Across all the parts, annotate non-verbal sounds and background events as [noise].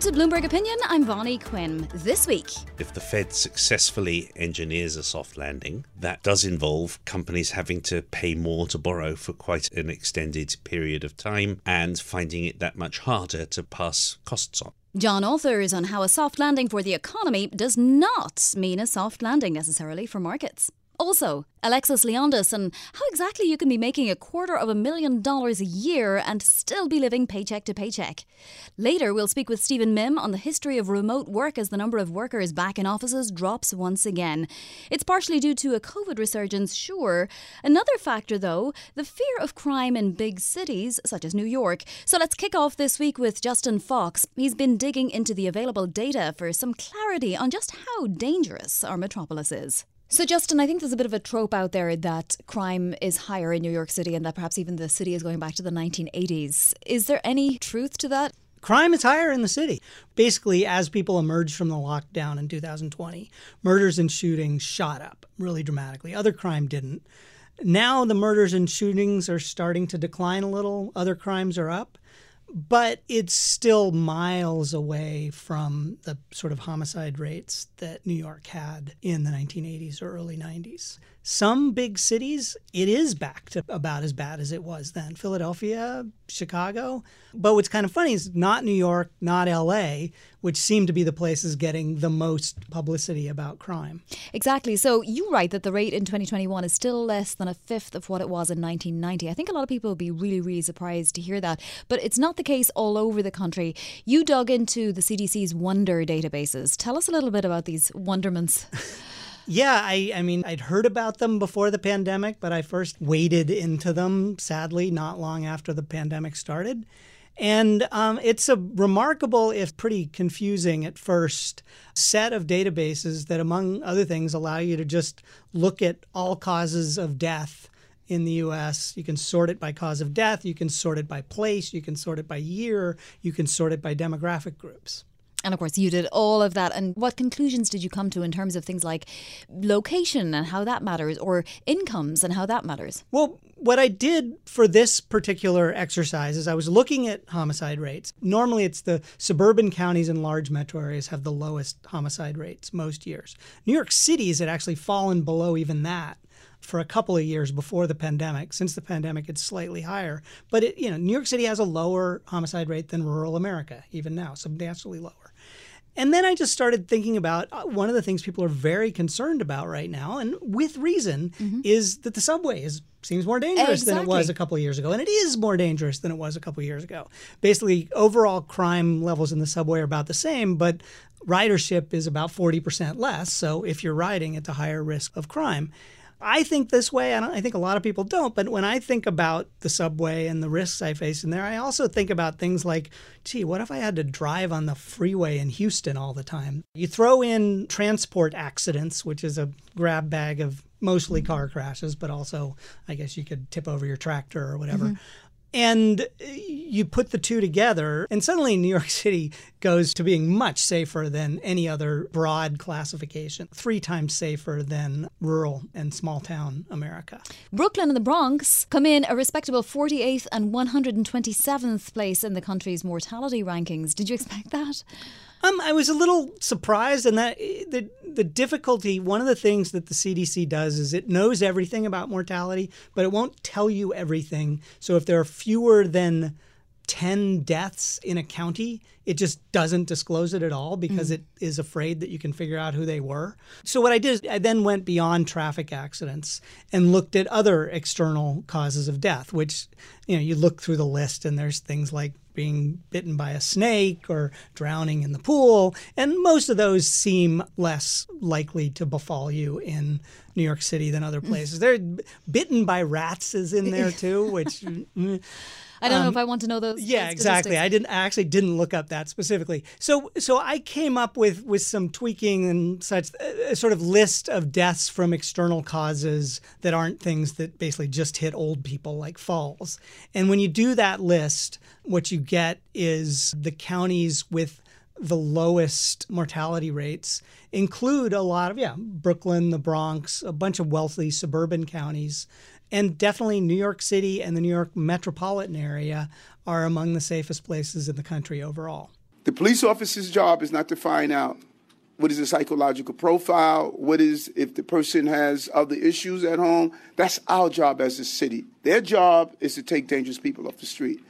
Welcome to Bloomberg Opinion. I'm Vonnie Quinn. This week, if the Fed successfully engineers a soft landing, that does involve companies having to pay more to borrow for quite an extended period of time and finding it that much harder to pass costs on. John Authers on how a soft landing for the economy does not mean a soft landing necessarily for markets. Also, Alexis Leondis and how exactly you can be making a quarter of a million dollars a year and still be living paycheck to paycheck. Later, we'll speak with Stephen Mihm on the history of remote work as the number of workers back in offices drops once again. It's partially due to a COVID resurgence, sure. Another factor, though, the fear of crime in big cities such as New York. So let's kick off this week with Justin Fox. He's been digging into the available data for some clarity on just how dangerous our metropolis is. So, Justin, I think there's a bit of a trope out there that crime is higher in New York City and that perhaps even the city is going back to the 1980s. Is there any truth to that? Crime is higher in the city. Basically, as people emerged from the lockdown in 2020, murders and shootings shot up really dramatically. Other crime didn't. Now the murders and shootings are starting to decline a little, other crimes are up but it's still miles away from the sort of homicide rates that New York had in the 1980s or early 90s. Some big cities, it is back to about as bad as it was then. Philadelphia, Chicago. But what's kind of funny is not New York, not LA, which seem to be the places getting the most publicity about crime. Exactly. So you write that the rate in 2021 is still less than a fifth of what it was in 1990. I think a lot of people will be really, really surprised to hear that. But it's not the case all over the country. You dug into the CDC's Wonder databases. Tell us a little bit about these wonderments. [laughs] Yeah, I, I mean, I'd heard about them before the pandemic, but I first waded into them, sadly, not long after the pandemic started. And um, it's a remarkable, if pretty confusing at first, set of databases that, among other things, allow you to just look at all causes of death in the US. You can sort it by cause of death, you can sort it by place, you can sort it by year, you can sort it by demographic groups. And of course, you did all of that. And what conclusions did you come to in terms of things like location and how that matters, or incomes and how that matters? Well, what I did for this particular exercise is I was looking at homicide rates. Normally, it's the suburban counties and large metro areas have the lowest homicide rates most years. New York City's had actually fallen below even that for a couple of years before the pandemic. Since the pandemic, it's slightly higher. But it, you know, New York City has a lower homicide rate than rural America, even now, substantially lower. And then I just started thinking about uh, one of the things people are very concerned about right now, and with reason, mm-hmm. is that the subway is seems more dangerous exactly. than it was a couple of years ago, and it is more dangerous than it was a couple of years ago. Basically, overall crime levels in the subway are about the same, but ridership is about 40% less. So if you're riding, it's a higher risk of crime. I think this way. I, I, think a lot of people don't. But when I think about the subway and the risks I face in there, I also think about things like, gee, what if I had to drive on the freeway in Houston all the time? You throw in transport accidents, which is a grab bag of mostly car crashes, but also I guess you could tip over your tractor or whatever. Mm-hmm. And you put the two together, and suddenly New York [laughs] City goes to being much safer than any other broad classification, three times safer than rural and small town America. Brooklyn and the Bronx come in a respectable 48th and 127th place in the country's mortality rankings. Did you expect that? Um, I was a little surprised, and that the the difficulty. One of the things that the CDC does is it knows everything about mortality, but it won't tell you everything. So if there are fewer than 10 deaths in a county, it just doesn't disclose it at all because mm. it is afraid that you can figure out who they were. So, what I did is I then went beyond traffic accidents and looked at other external causes of death, which you know, you look through the list and there's things like being bitten by a snake or drowning in the pool. And most of those seem less likely to befall you in New York City than other places. They're bitten by rats is in there [laughs] too, which mm, I don't um, know if I want to know those. Yeah, exactly. I didn't. I actually didn't look up that specifically. So, so I came up with with some tweaking and such, a sort of list of deaths from external causes that aren't things that basically just hit old people, like falls. And when you do that list, what you get is the counties with the lowest mortality rates include a lot of yeah brooklyn the bronx a bunch of wealthy suburban counties and definitely New York City and the New York metropolitan area are among the safest places in the country overall. The police officer's job is not to find out what is the psychological profile, what is if the person has other issues at home. That's our job as a city. Their job is to take dangerous people off the street.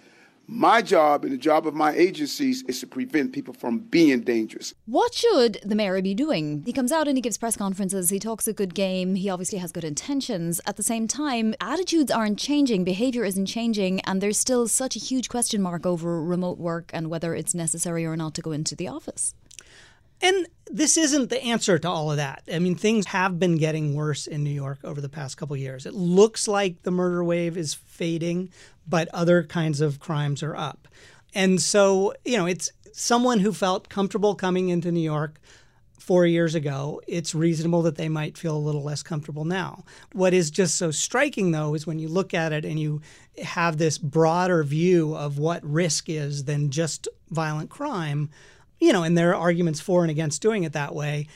My job and the job of my agencies is to prevent people from being dangerous. What should the mayor be doing? He comes out and he gives press conferences, he talks a good game, he obviously has good intentions. At the same time, attitudes aren't changing, behavior isn't changing, and there's still such a huge question mark over remote work and whether it's necessary or not to go into the office. And this isn't the answer to all of that. I mean, things have been getting worse in New York over the past couple years. It looks like the murder wave is fading, but other kinds of crimes are up. And so, you know, it's someone who felt comfortable coming into New York four years ago, it's reasonable that they might feel a little less comfortable now. What is just so striking, though, is when you look at it and you have this broader view of what risk is than just violent crime you know, and there are arguments for and against doing it that way,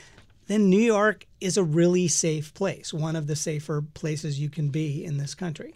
then New York is a really safe place, one of the safer places you can be in this country.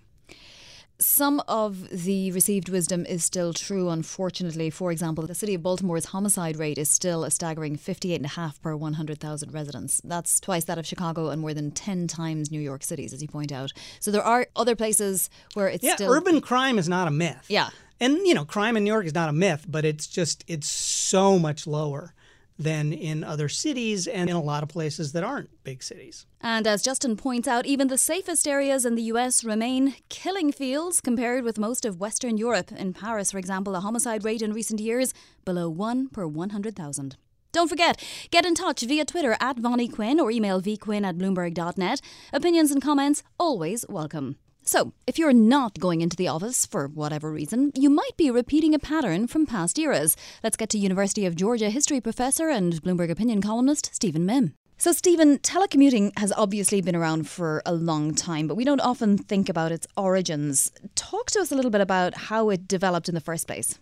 Some of the received wisdom is still true, unfortunately. For example, the city of Baltimore's homicide rate is still a staggering 58.5 per 100,000 residents. That's twice that of Chicago and more than 10 times New York City's, as you point out. So there are other places where it's yeah, still. urban crime is not a myth. Yeah. And you know, crime in New York is not a myth, but it's just it's so much lower than in other cities and in a lot of places that aren't big cities. And as Justin points out, even the safest areas in the US remain killing fields compared with most of Western Europe. In Paris, for example, the homicide rate in recent years below 1 per 100,000. Don't forget, get in touch via Twitter at Vonnie Quinn or email vquinn at bloomberg.net. Opinions and comments always welcome. So, if you're not going into the office for whatever reason, you might be repeating a pattern from past eras. Let's get to University of Georgia history professor and Bloomberg opinion columnist Stephen Mihm. So, Stephen, telecommuting has obviously been around for a long time, but we don't often think about its origins. Talk to us a little bit about how it developed in the first place.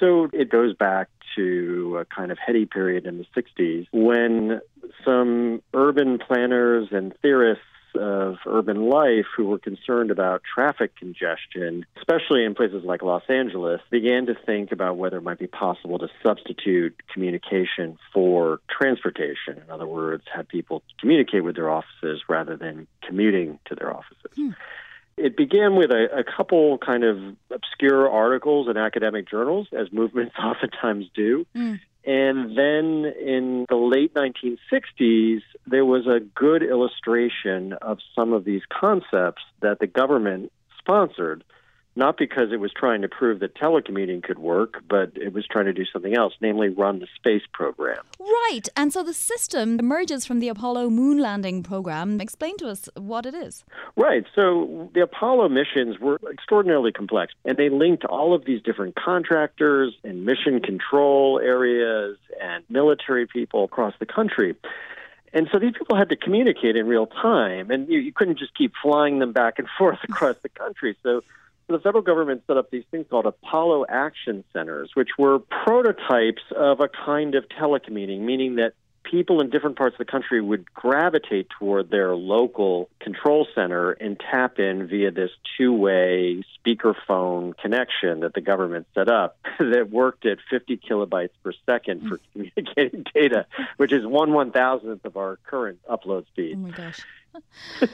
So, it goes back to a kind of heady period in the 60s when some urban planners and theorists of urban life who were concerned about traffic congestion, especially in places like Los Angeles, began to think about whether it might be possible to substitute communication for transportation. In other words, have people communicate with their offices rather than commuting to their offices. Hmm. It began with a, a couple kind of obscure articles in academic journals, as movements [laughs] oftentimes do. Mm. And then in the late 1960s, there was a good illustration of some of these concepts that the government sponsored not because it was trying to prove that telecommuting could work, but it was trying to do something else, namely run the space program. Right. And so the system emerges from the Apollo moon landing program. Explain to us what it is. Right. So the Apollo missions were extraordinarily complex, and they linked all of these different contractors and mission control areas and military people across the country. And so these people had to communicate in real time, and you, you couldn't just keep flying them back and forth [laughs] across the country. So the federal government set up these things called Apollo Action Centers, which were prototypes of a kind of telecommuting, meaning that people in different parts of the country would gravitate toward their local control center and tap in via this two way speakerphone connection that the government set up [laughs] that worked at 50 kilobytes per second for mm. communicating data, which is one one thousandth of our current upload speed. Oh my gosh. [laughs]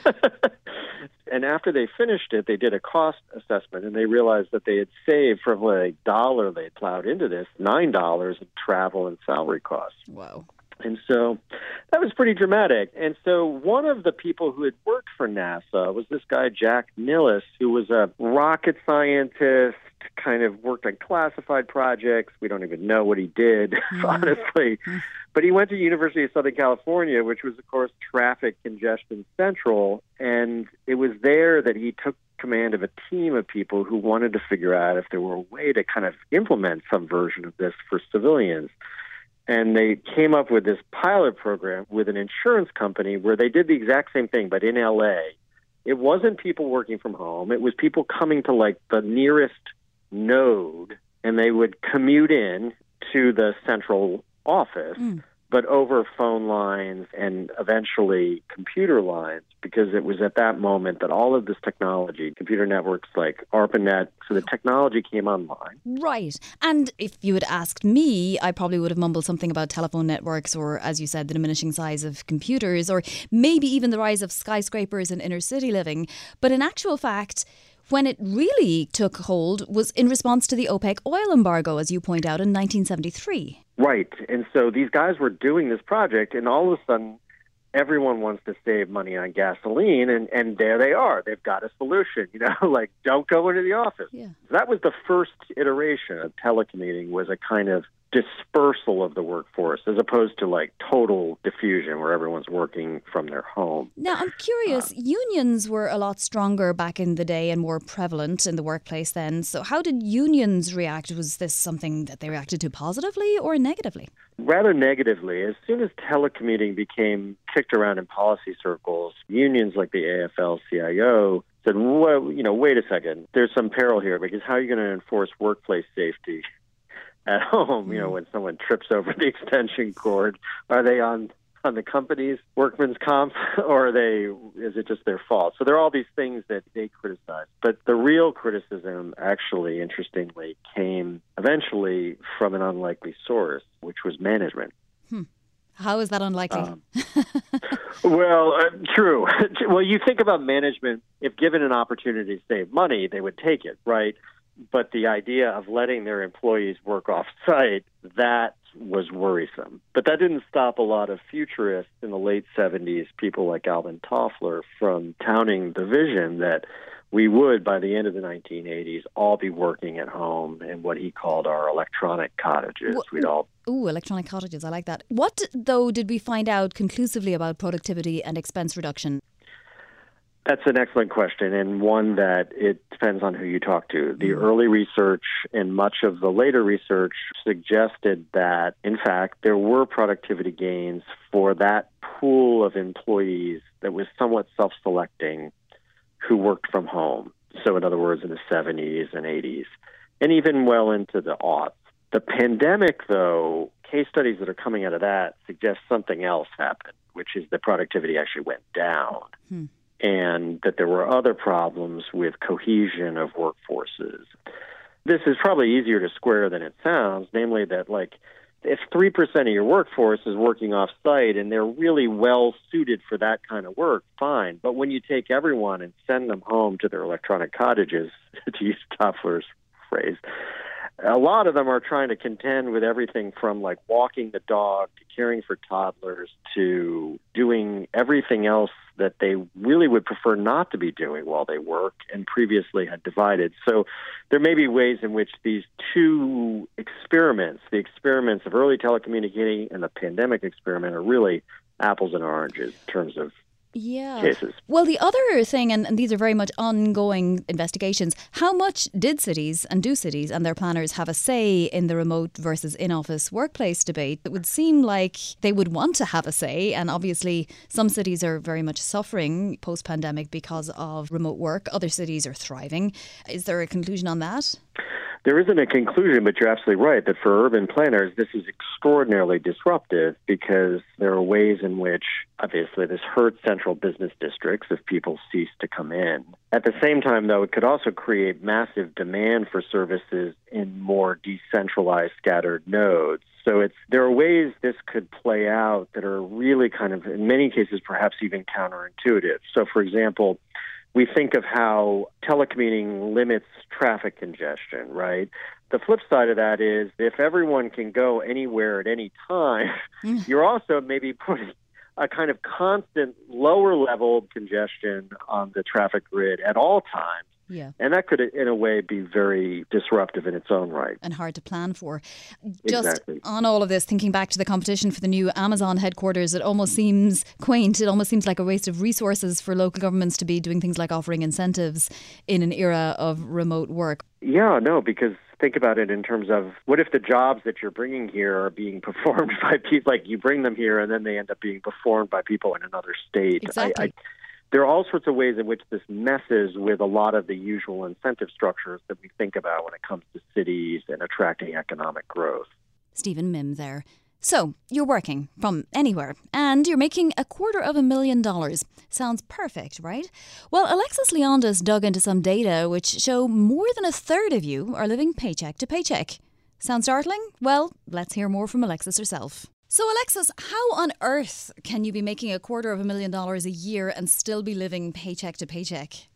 and after they finished it, they did a cost assessment and they realized that they had saved from a dollar they plowed into this, nine dollars in travel and salary costs. Wow. And so that was pretty dramatic. And so one of the people who had worked for NASA was this guy, Jack Nilles, who was a rocket scientist, kind of worked on classified projects. We don't even know what he did, [laughs] mm-hmm. honestly. Mm-hmm. But he went to University of Southern California, which was, of course, traffic congestion central. And it was there that he took command of a team of people who wanted to figure out if there were a way to kind of implement some version of this for civilians. And they came up with this pilot program with an insurance company where they did the exact same thing, but in LA. It wasn't people working from home, it was people coming to like the nearest node and they would commute in to the central office. Mm but over phone lines and eventually computer lines because it was at that moment that all of this technology, computer networks like ARPANET, so the technology came online. Right. And if you had asked me, I probably would have mumbled something about telephone networks or, as you said, the diminishing size of computers or maybe even the rise of skyscrapers and inner city living. But in actual fact, when it really took hold was in response to the OPEC oil embargo, as you point out, in 1973. Right. And so these guys were doing this project, and all of a sudden, everyone wants to save money on gasoline, and, and there they are. They've got a solution, [laughs] you know, like don't go into the office. Yeah. That was the first iteration of telecommuting was a kind of dispersal of the workforce as opposed to like total diffusion where everyone's working from their home. Now, I'm curious, uh, unions were a lot stronger back in the day and more prevalent in the workplace then. So, how did unions react? Was this something that they reacted to positively or negatively? Rather negatively. As soon as telecommuting became kicked around in policy circles, unions like the AFL CIO said, well, you know, wait a second, there's some peril here because how are you going to enforce workplace safety [laughs] at home. You know, hmm. when someone trips over the [laughs] extension cord, are they on on the company's workman's comp, [laughs] or are they is it just their fault? So there are all these things that they criticize, but the real criticism, actually, interestingly, came eventually from an unlikely source, which was management. Hmm. How is that unlikely? Um, [laughs] well, uh, true. well, you think about management. If given an opportunity to save money, they would take it, right? But the idea of letting their employees work off site, that was worrisome. But that didn't stop a lot of futurists in the late 70s, people like Alvin Toffler, from touting the vision that we would, by the end of the 1980s, all be working at home in what he called our electronic cottages. We'd all. Ooh, electronic cottages. I like that. What, though, did we find out conclusively about productivity and expense reduction? That's an excellent question, and one that it depends on who you talk to. The mm-hmm. early research and much of the later research suggested that, in fact, there were productivity gains for that pool of employees that was somewhat self selecting who worked from home. So, in other words, in the 70s and 80s, and even well into the aughts. The pandemic, though, case studies that are coming out of that suggest something else happened, which is the productivity actually went down. Hmm and that there were other problems with cohesion of workforces. This is probably easier to square than it sounds, namely that like if 3% of your workforce is working off site and they're really well suited for that kind of work, fine. But when you take everyone and send them home to their electronic cottages, [laughs] to use Toffler's phrase, a lot of them are trying to contend with everything from like walking the dog to caring for toddlers to doing everything else that they really would prefer not to be doing while they work and previously had divided. So there may be ways in which these two experiments, the experiments of early telecommunicating and the pandemic experiment, are really apples and oranges in terms of yeah. cases. Well, the other thing, and, and, these are very much ongoing investigations, how much did cities and do cities and their planners have a say in the remote versus in office workplace debate? It would seem like they would want to have a say, and obviously some cities are very much suffering post pandemic because of remote work, other cities are thriving. Is there a conclusion on that? There isn't a conclusion, but you're absolutely right that for urban planners, this is extraordinarily disruptive because there are ways in which, obviously, this hurts central business districts if people cease to come in. At the same time, though, it could also create massive demand for services in more decentralized, scattered nodes. So it's there are ways this could play out that are really kind of, in many cases, perhaps even counterintuitive. So, for example, we think of how telecommuting limits traffic congestion, right? The flip side of that is if everyone can go anywhere at any time, mm. you're also maybe putting a kind of constant lower level congestion on the traffic grid at all times. Yeah. And that could, in a way, be very disruptive in its own right. And hard to plan for. Just exactly. on all of this, thinking back to the competition for the new Amazon headquarters, it almost seems quaint. It almost seems like a waste of resources for local governments to be doing things like offering incentives in an era of remote work. Yeah, no, because think about it in terms of what if the jobs that you're bringing here are being [laughs] performed by people like you bring them here and then they end up being performed by people in another state exactly. I, I, there are all sorts of ways in which this messes with a lot of the usual incentive structures that we think about when it comes to cities and attracting economic growth. Stephen Mihm there. So, you're working from anywhere and you're making a quarter of a million dollars. Sounds perfect, right? Well, Alexis Leondis dug into some data which show more than a third of you are living paycheck to paycheck. Sound startling? Well, let's hear more from Alexis herself. So, Alexis, how on earth can you be making a quarter of a million dollars a year and still be living paycheck to paycheck?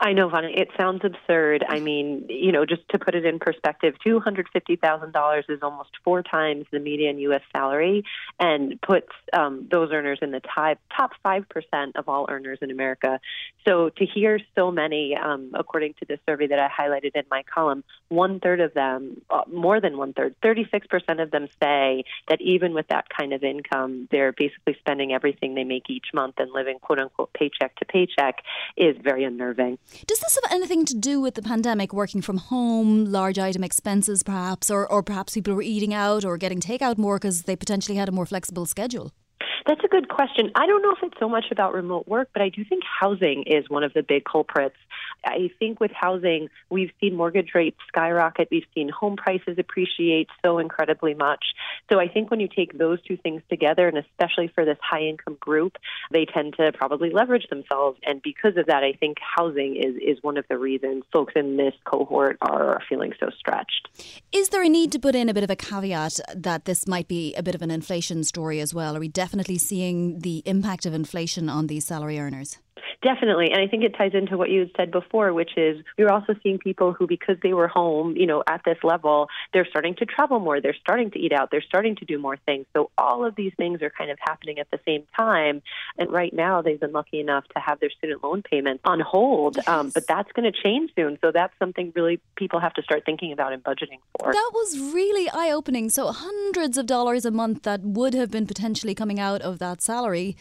I know, Vonna. It sounds absurd. I mean, you know, just to put it in perspective, two hundred fifty thousand dollars is almost four times the median U.S. salary, and puts um, those earners in the top top five percent of all earners in America. So to hear so many, um, according to the survey that I highlighted in my column, one third of them, uh, more than one third, thirty six percent of them say that even with that kind of income, they're basically spending everything they make each month and living quote unquote paycheck to paycheck is very unnerving. Does this have anything to do with the pandemic, working from home, large item expenses perhaps, or, or perhaps people were eating out or getting takeout more because they potentially had a more flexible schedule? That's a good question. I don't know if it's so much about remote work, but I do think housing is one of the big culprits. I think with housing, we've seen mortgage rates skyrocket. We've seen home prices appreciate so incredibly much. So I think when you take those two things together, and especially for this high income group, they tend to probably leverage themselves. And because of that, I think housing is, is one of the reasons folks in this cohort are feeling so stretched. Is there a need to put in a bit of a caveat that this might be a bit of an inflation story as well? Are we definitely seeing the impact of inflation on these salary earners? Definitely. And I think it ties into what you had said before, which is we are also seeing people who, because they were home, you know, at this level, they're starting to travel more, they're starting to eat out, they're starting to do more things. So all of these things are kind of happening at the same time. And right now, they've been lucky enough to have their student loan payments on hold. Yes. Um, but that's going to change soon. So that's something really people have to start thinking about and budgeting for. That was really eye opening. So hundreds of dollars a month that would have been potentially coming out of that salary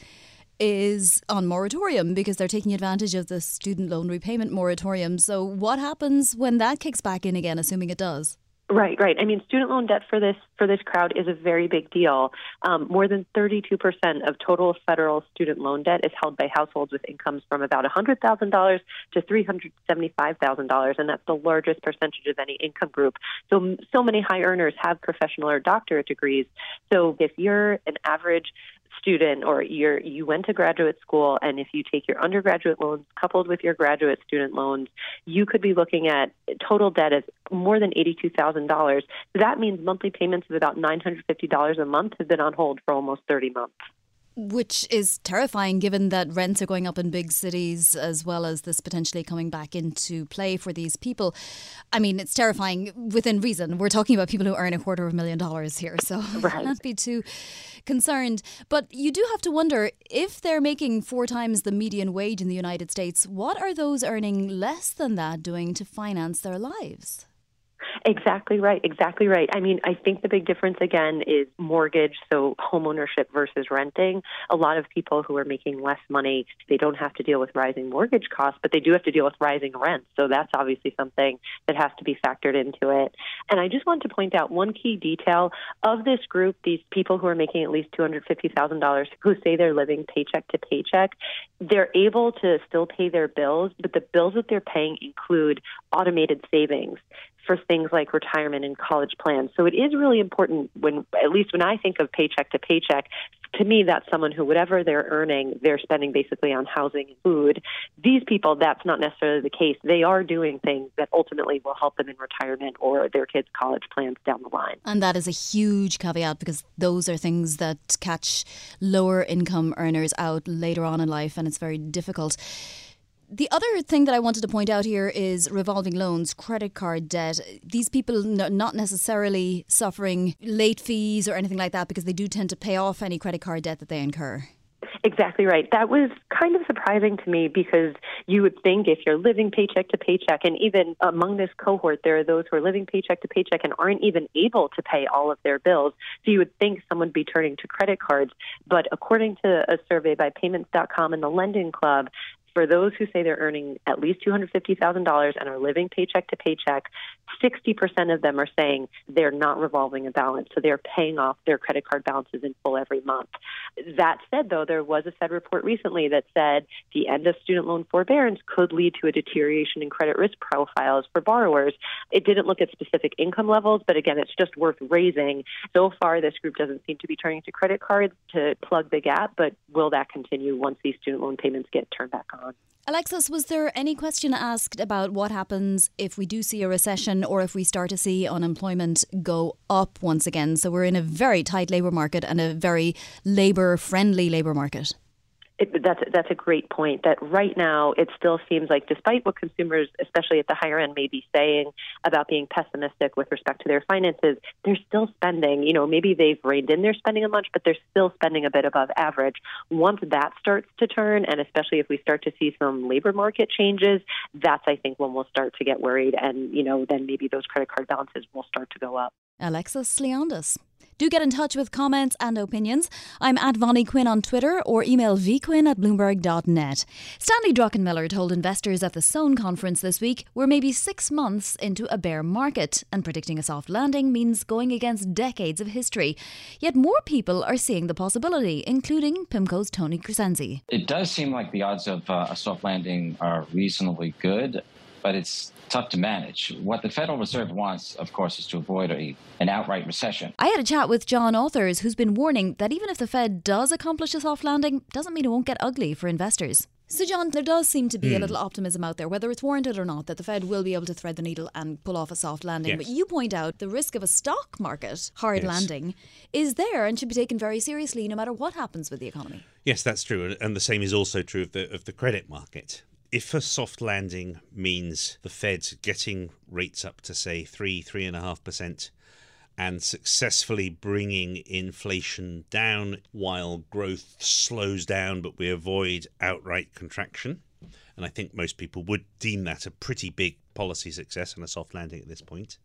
is on moratorium because they're taking advantage of the student loan repayment moratorium. So, what happens when that kicks back in again, assuming it does? Right, right. I mean, student loan debt for this for this crowd is a very big deal. Um, more than 32 percent of total federal student loan debt is held by households with incomes from about $100,000 to $375,000, and that's the largest percentage of any income group. So, so many high earners have professional or doctorate degrees. So, if you're an average student or you're you went to graduate school and if you take your undergraduate loans coupled with your graduate student loans you could be looking at total debt of more than $82,000 that means monthly payments of about $950 a month have been on hold for almost 30 months which is terrifying given that rents are going up in big cities as well as this potentially coming back into play for these people. I mean, it's terrifying within reason. We're talking about people who earn a quarter of a million dollars here, so [laughs] right. not be too concerned. But you do have to wonder if they're making four times the median wage in the United States, what are those earning less than that doing to finance their lives? Exactly right. Exactly right. I mean, I think the big difference again is mortgage, so homeownership versus renting. A lot of people who are making less money, they don't have to deal with rising mortgage costs, but they do have to deal with rising rents. So that's obviously something that has to be factored into it. And I just want to point out one key detail of this group, these people who are making at least $250,000 who say they're living paycheck to paycheck, they're able to still pay their bills, but the bills that they're paying include automated savings for things like retirement and college plans. So it is really important when, at least when I think of paycheck to paycheck, to me, that's someone who, whatever they're earning, they're spending basically on housing and food. These people, that's not necessarily the case. They are doing things that ultimately will help them in retirement or their kids' college plans down the line. And that is a huge caveat because those are things that catch lower income earners out later on in life, and it's very difficult. The other thing that I wanted to point out here is revolving loans, credit card debt. These people not necessarily suffering late fees or anything like that because they do tend to pay off any credit card debt that they incur. Exactly right. That was kind of surprising to me because you would think if you're living paycheck to paycheck, and even among this cohort, there are those who are living paycheck to paycheck and aren't even able to pay all of their bills. So you would think someone would be turning to credit cards. But according to a survey by PYMNTS.com and the Lending Club, for those who say they're earning at least $250,000 and are living paycheck to paycheck, 60% of them are saying they're not revolving a balance, so they're paying off their credit card balances in full every month. That said, though, there was a Fed report recently that said the end of student loan forbearance could lead to a deterioration in credit risk profiles for borrowers. It didn't look at specific income levels, but again, it's just worth raising. So far, this group doesn't seem to be turning to credit cards to plug the gap, but will that continue once these student loan payments get turned back on? Alexis, was there any question asked about what happens if we do see a recession or if we start to see unemployment go up once again? So we're in a very tight labour market and a very labour friendly labour market. It, that's that's a great point. That right now it still seems like, despite what consumers, especially at the higher end, may be saying about being pessimistic with respect to their finances, they're still spending. You know, maybe they've reined in their spending a bunch, but they're still spending a bit above average. Once that starts to turn, and especially if we start to see some labor market changes, that's I think when we'll start to get worried, and you know, then maybe those credit card balances will start to go up. Alexis Leondis. Do get in touch with comments and opinions. I'm at Vonnie Quinn on Twitter or email vquinn at bloomberg.net. Stanley Druckenmiller told investors at the Sohn conference this week we're maybe six months into a bear market, and predicting a soft landing means going against decades of history. Yet more people are seeing the possibility, including PIMCO's Tony Crescenzi. It does seem like the odds of uh, a soft landing are reasonably good but it's tough to manage. What the Federal Reserve wants, of course, is to avoid a, an outright recession. I had a chat with John Authers, who's been warning that even if the Fed does accomplish a soft landing, doesn't mean it won't get ugly for investors. So, John, there does seem to be mm. a hmm. little optimism out there, whether it's warranted or not, that the Fed will be able to thread the needle and pull off a soft landing. Yes. But you point out the risk of a stock market hard yes. landing is there and should be taken very seriously no matter what happens with the economy. Yes, that's true. And the same is also true of the, of the credit market if a soft landing means the Fed getting rates up to say three, three and a half percent, and successfully bringing inflation down while growth slows down, but we avoid outright contraction, and I think most people would deem that a pretty big policy success and a soft landing at this point.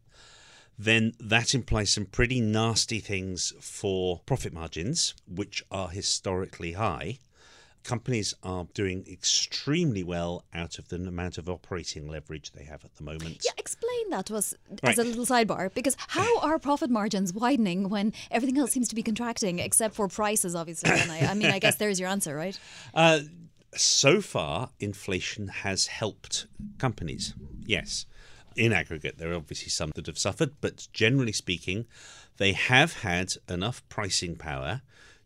Then that implies some pretty nasty things for profit margins, which are historically high companies are doing extremely well out of the amount of operating leverage they have at the moment. Yeah, explain that to us right. as a little sidebar because how are profit margins widening when everything else seems to be contracting except for prices, obviously? And I, I mean, I guess there's your answer, right? [laughs] Uh, so far, inflation has helped companies. Yes. In aggregate, there are obviously some that have suffered, but generally speaking, they have had enough pricing power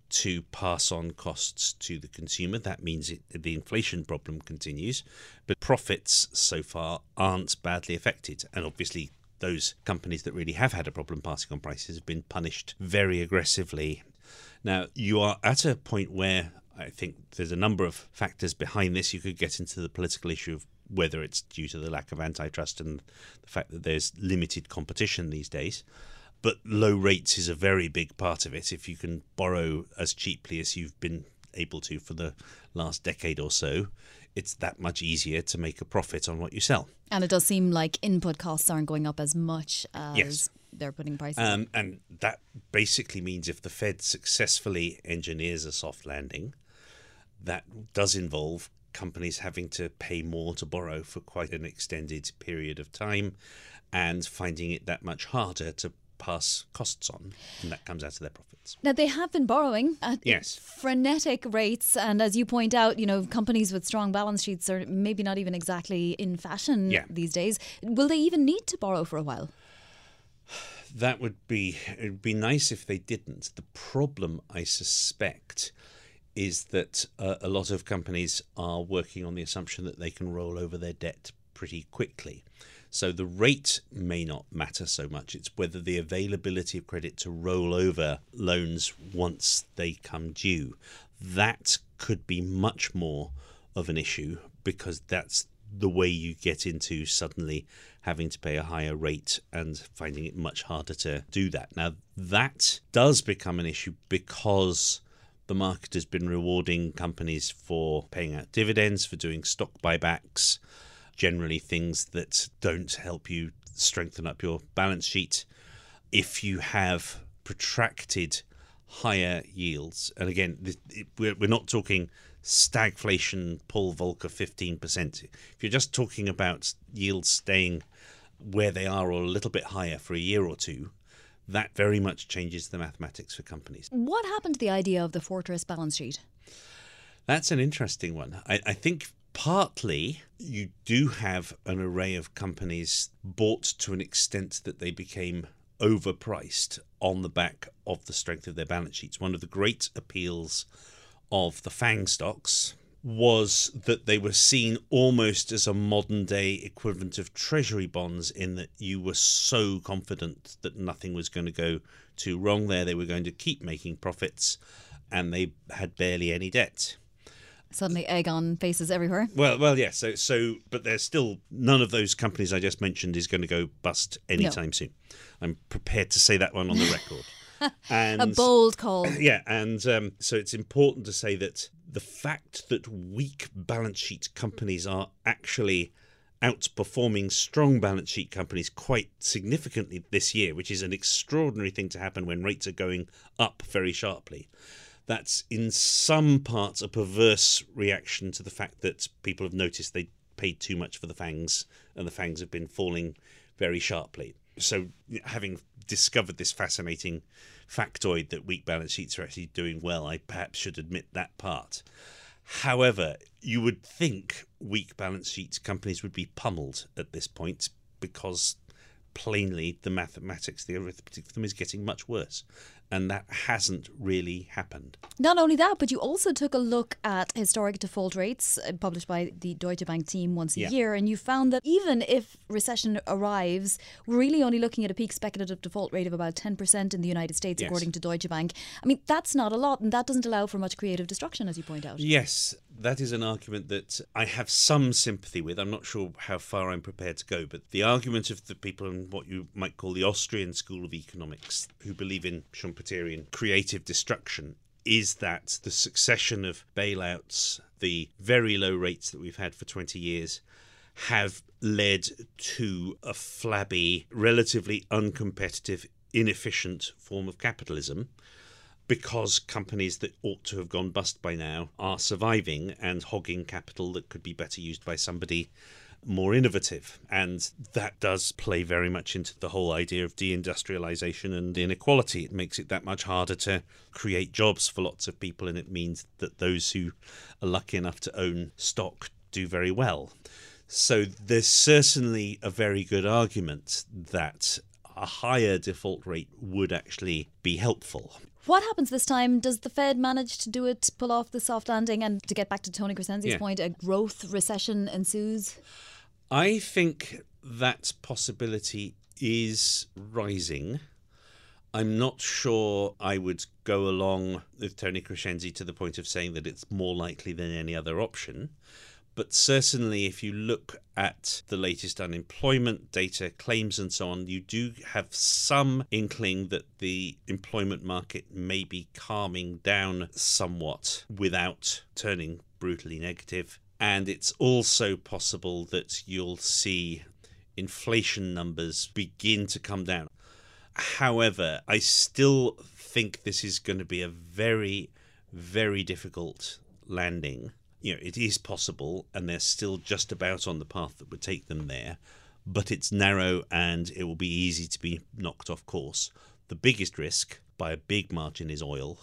to pass on costs to the consumer. That means it, the inflation problem continues, but profits so far aren't badly affected. And obviously, those companies that really have had a problem passing on prices have been punished very aggressively. Now, you are at a point where I think there's a number of factors behind this. You could get into the political issue of whether it's due to the lack of antitrust and the fact that there's limited competition these days but low rates is a very big part of it. If you can borrow as cheaply as you've been able to for the last decade or so, it's that much easier to make a profit on what you sell. And it does seem like input costs aren't going up as much as yes. they're putting prices. Um, and that basically means if the Fed successfully engineers a soft landing, that does involve companies having to pay more to borrow for quite an extended period of time and finding it that much harder to pass costs on, and that comes out of their profits. Now they have been borrowing at yes. frenetic rates, and as you point out, you know companies with strong balance sheets are maybe not even exactly in fashion yeah. these days. Will they even need to borrow for a while? That would be it'd be nice if they didn't. The problem, I suspect, is that uh, a lot of companies are working on the assumption that they can roll over their debt pretty quickly. So the rate may not matter so much. It's whether the availability of credit to roll over loans once they come due. That could be much more of an issue because that's the way you get into suddenly having to pay a higher rate and finding it much harder to do that. Now, that does become an issue because the market has been rewarding companies for paying out dividends, for doing stock buybacks, generally things that don't help you strengthen up your balance sheet. If you have protracted higher yields, and again, we're not talking stagflation, Paul Volcker 15%. If you're just talking about yields staying where they are or a little bit higher for a year or two, that very much changes the mathematics for companies. What happened to the idea of the fortress balance sheet? That's an interesting one. I, I think partly you do have an array of companies bought to an extent that they became overpriced on the back of the strength of their balance sheets. One of the great appeals of the FANG stocks was that they were seen almost as a modern day equivalent of treasury bonds in that you were so confident that nothing was going to go too wrong there. They were going to keep making profits and they had barely any debt. Suddenly, egg on faces everywhere. Well, well, yes. Yeah, so, so, but there's still none of those companies I just mentioned is going to go bust anytime no. soon. I'm prepared to say that one on the record. [laughs] and a bold call. [clears throat] Yeah, and um, so it's important to say that the fact that weak balance sheet companies are actually outperforming strong balance sheet companies quite significantly this year, which is an extraordinary thing to happen when rates are going up very sharply. That's in some parts a perverse reaction to the fact that people have noticed they paid too much for the fangs and the fangs have been falling very sharply. So, having discovered this fascinating factoid that weak balance sheets are actually doing well, I perhaps should admit that part. However, you would think weak balance sheet companies would be pummeled at this point because plainly the mathematics, the arithmetic of them is getting much worse and that hasn't really happened. Not only that, but you also took a look at historic default rates uh, published by the Deutsche Bank team once a yeah. year, and you found that even if recession arrives, we're really only looking at a peak speculative default rate of about 10% in the United States, yes. according to Deutsche Bank. I mean, that's not a lot, and that doesn't allow for much creative destruction, as you point out. Yes, that is an argument that I have some sympathy with. I'm not sure how far I'm prepared to go, but the argument of the people in what you might call the Austrian School of Economics, who believe in Schumpeterian creative destruction, is that the succession of bailouts, the very low rates that we've had for 20 years, have led to a flabby, relatively uncompetitive, inefficient form of capitalism because companies that ought to have gone bust by now are surviving and hogging capital that could be better used by somebody more innovative. And that does play very much into the whole idea of deindustrialization and inequality. It makes it that much harder to create jobs for lots of people, and it means that those who are lucky enough to own stock do very well. So there's certainly a very good argument that a higher default rate would actually be helpful. What happens this time? Does the Fed manage to do it, pull off the soft landing? And to get back to Tony Crescenzi's yeah. point, a growth recession ensues? I think that possibility is rising. I'm not sure I would go along with Tony Crescenzi to the point of saying that it's more likely than any other option. But certainly, if you look at the latest unemployment data, claims, and so on, you do have some inkling that the employment market may be calming down somewhat without turning brutally negative. And it's also possible that you'll see inflation numbers begin to come down. However, I still think this is going to be a very, very difficult landing you know, it is possible, and they're still just about on the path that would take them there, but it's narrow and it will be easy to be knocked off course. The biggest risk, by a big margin, is oil,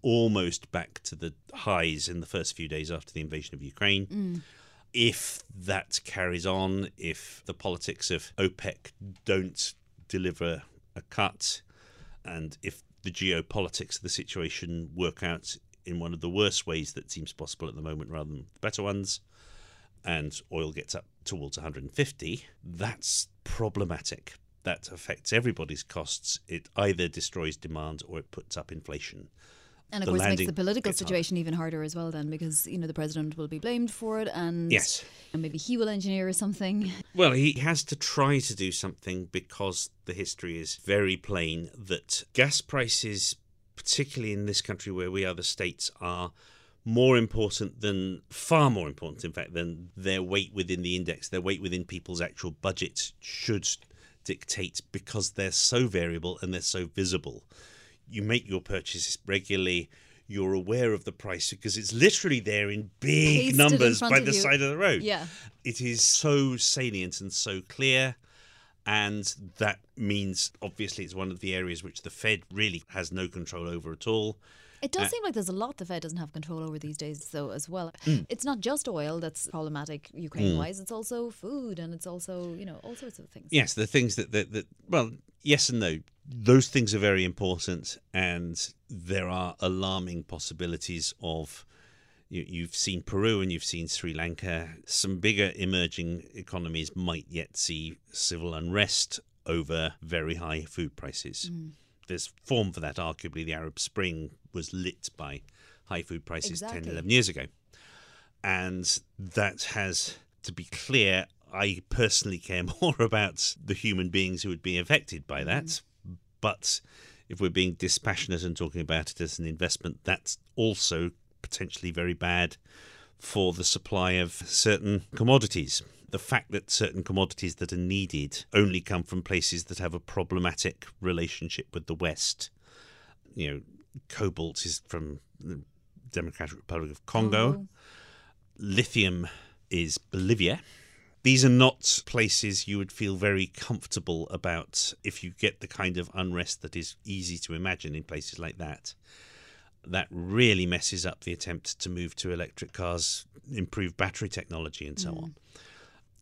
almost back to the highs in the first few days after the invasion of Ukraine. Mm. If that carries on, if the politics of OPEC don't deliver a cut, and if the geopolitics of the situation work out in one of the worst ways that seems possible at the moment rather than the better ones, and oil gets up towards 150, that's problematic. That affects everybody's costs. It either destroys demand or it puts up inflation. And of the course, it makes the political situation even harder as well, then, because you know the president will be blamed for it, and Yes. and maybe he will engineer something. Well, he has to try to do something because the history is very plain that gas prices, particularly in this country where we are the states, are more important than far more important, in fact, than their weight within the index. Their weight within people's actual budgets should dictate because they're so variable and they're so visible. You make your purchases regularly. You're aware of the price because it's literally there in big Pasted numbers front by the you. side of the road Yeah. it is so salient and so clear. And that means, obviously, it's one of the areas which the Fed really has no control over at all. It does Uh, seem like there's a lot the Fed doesn't have control over these days, though, as well. Mm. It's not just oil that's problematic Ukraine wise, it's also food and it's also, you know, all sorts of things. Yes, the things that, that, that, well, yes and no. Those things are very important, and there are alarming possibilities of. You, you've seen Peru and you've seen Sri Lanka. Some bigger emerging economies might yet see civil unrest over very high food prices. Mm. There's form for that, arguably. The Arab Spring was lit by high food prices 10, 11 years ago. And that has, to be clear, I personally care [laughs] more about the human beings who would be affected by that. Mm. But if we're being dispassionate and talking about it as an investment, that's also potentially very bad for the supply of certain commodities. The fact that certain commodities that are needed only come from places that have a problematic relationship with the West. You know, cobalt is from the Democratic Republic of Congo Congo. lithium is Bolivia. These are not places you would feel very comfortable about if you get the kind of unrest that is easy to imagine in places like that. That really messes up the attempt to move to electric cars, improve battery technology, and so mm. on.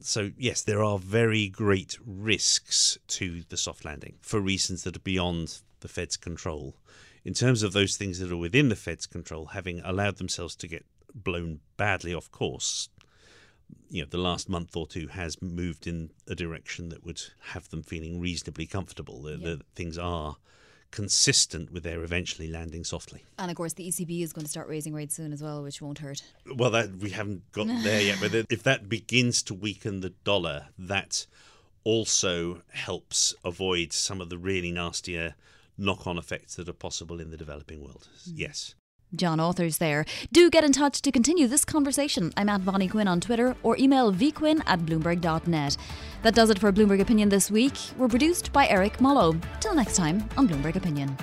So, yes, there are very great risks to the soft landing for reasons that are beyond the Fed's control. In terms of those things that are within the Fed's control, having allowed themselves to get blown badly off course, you know, the last month or two has moved in a direction that would have them feeling reasonably comfortable. That, that things are consistent with their eventually landing softly. And of course, the ECB is going to start raising rates soon as well, which won't hurt. Well, that we haven't got [laughs] there yet, but if that begins to weaken the dollar, that also helps avoid some of the really nastier knock-on effects that are possible in the developing world. Yes. John Authers there. Do get in touch to continue this conversation. I'm at Vonnie Quinn on Twitter or email vquinn at bloomberg.net. That does it for Bloomberg Opinion this week. We're produced by Eric Mollo. Till next time on Bloomberg Opinion.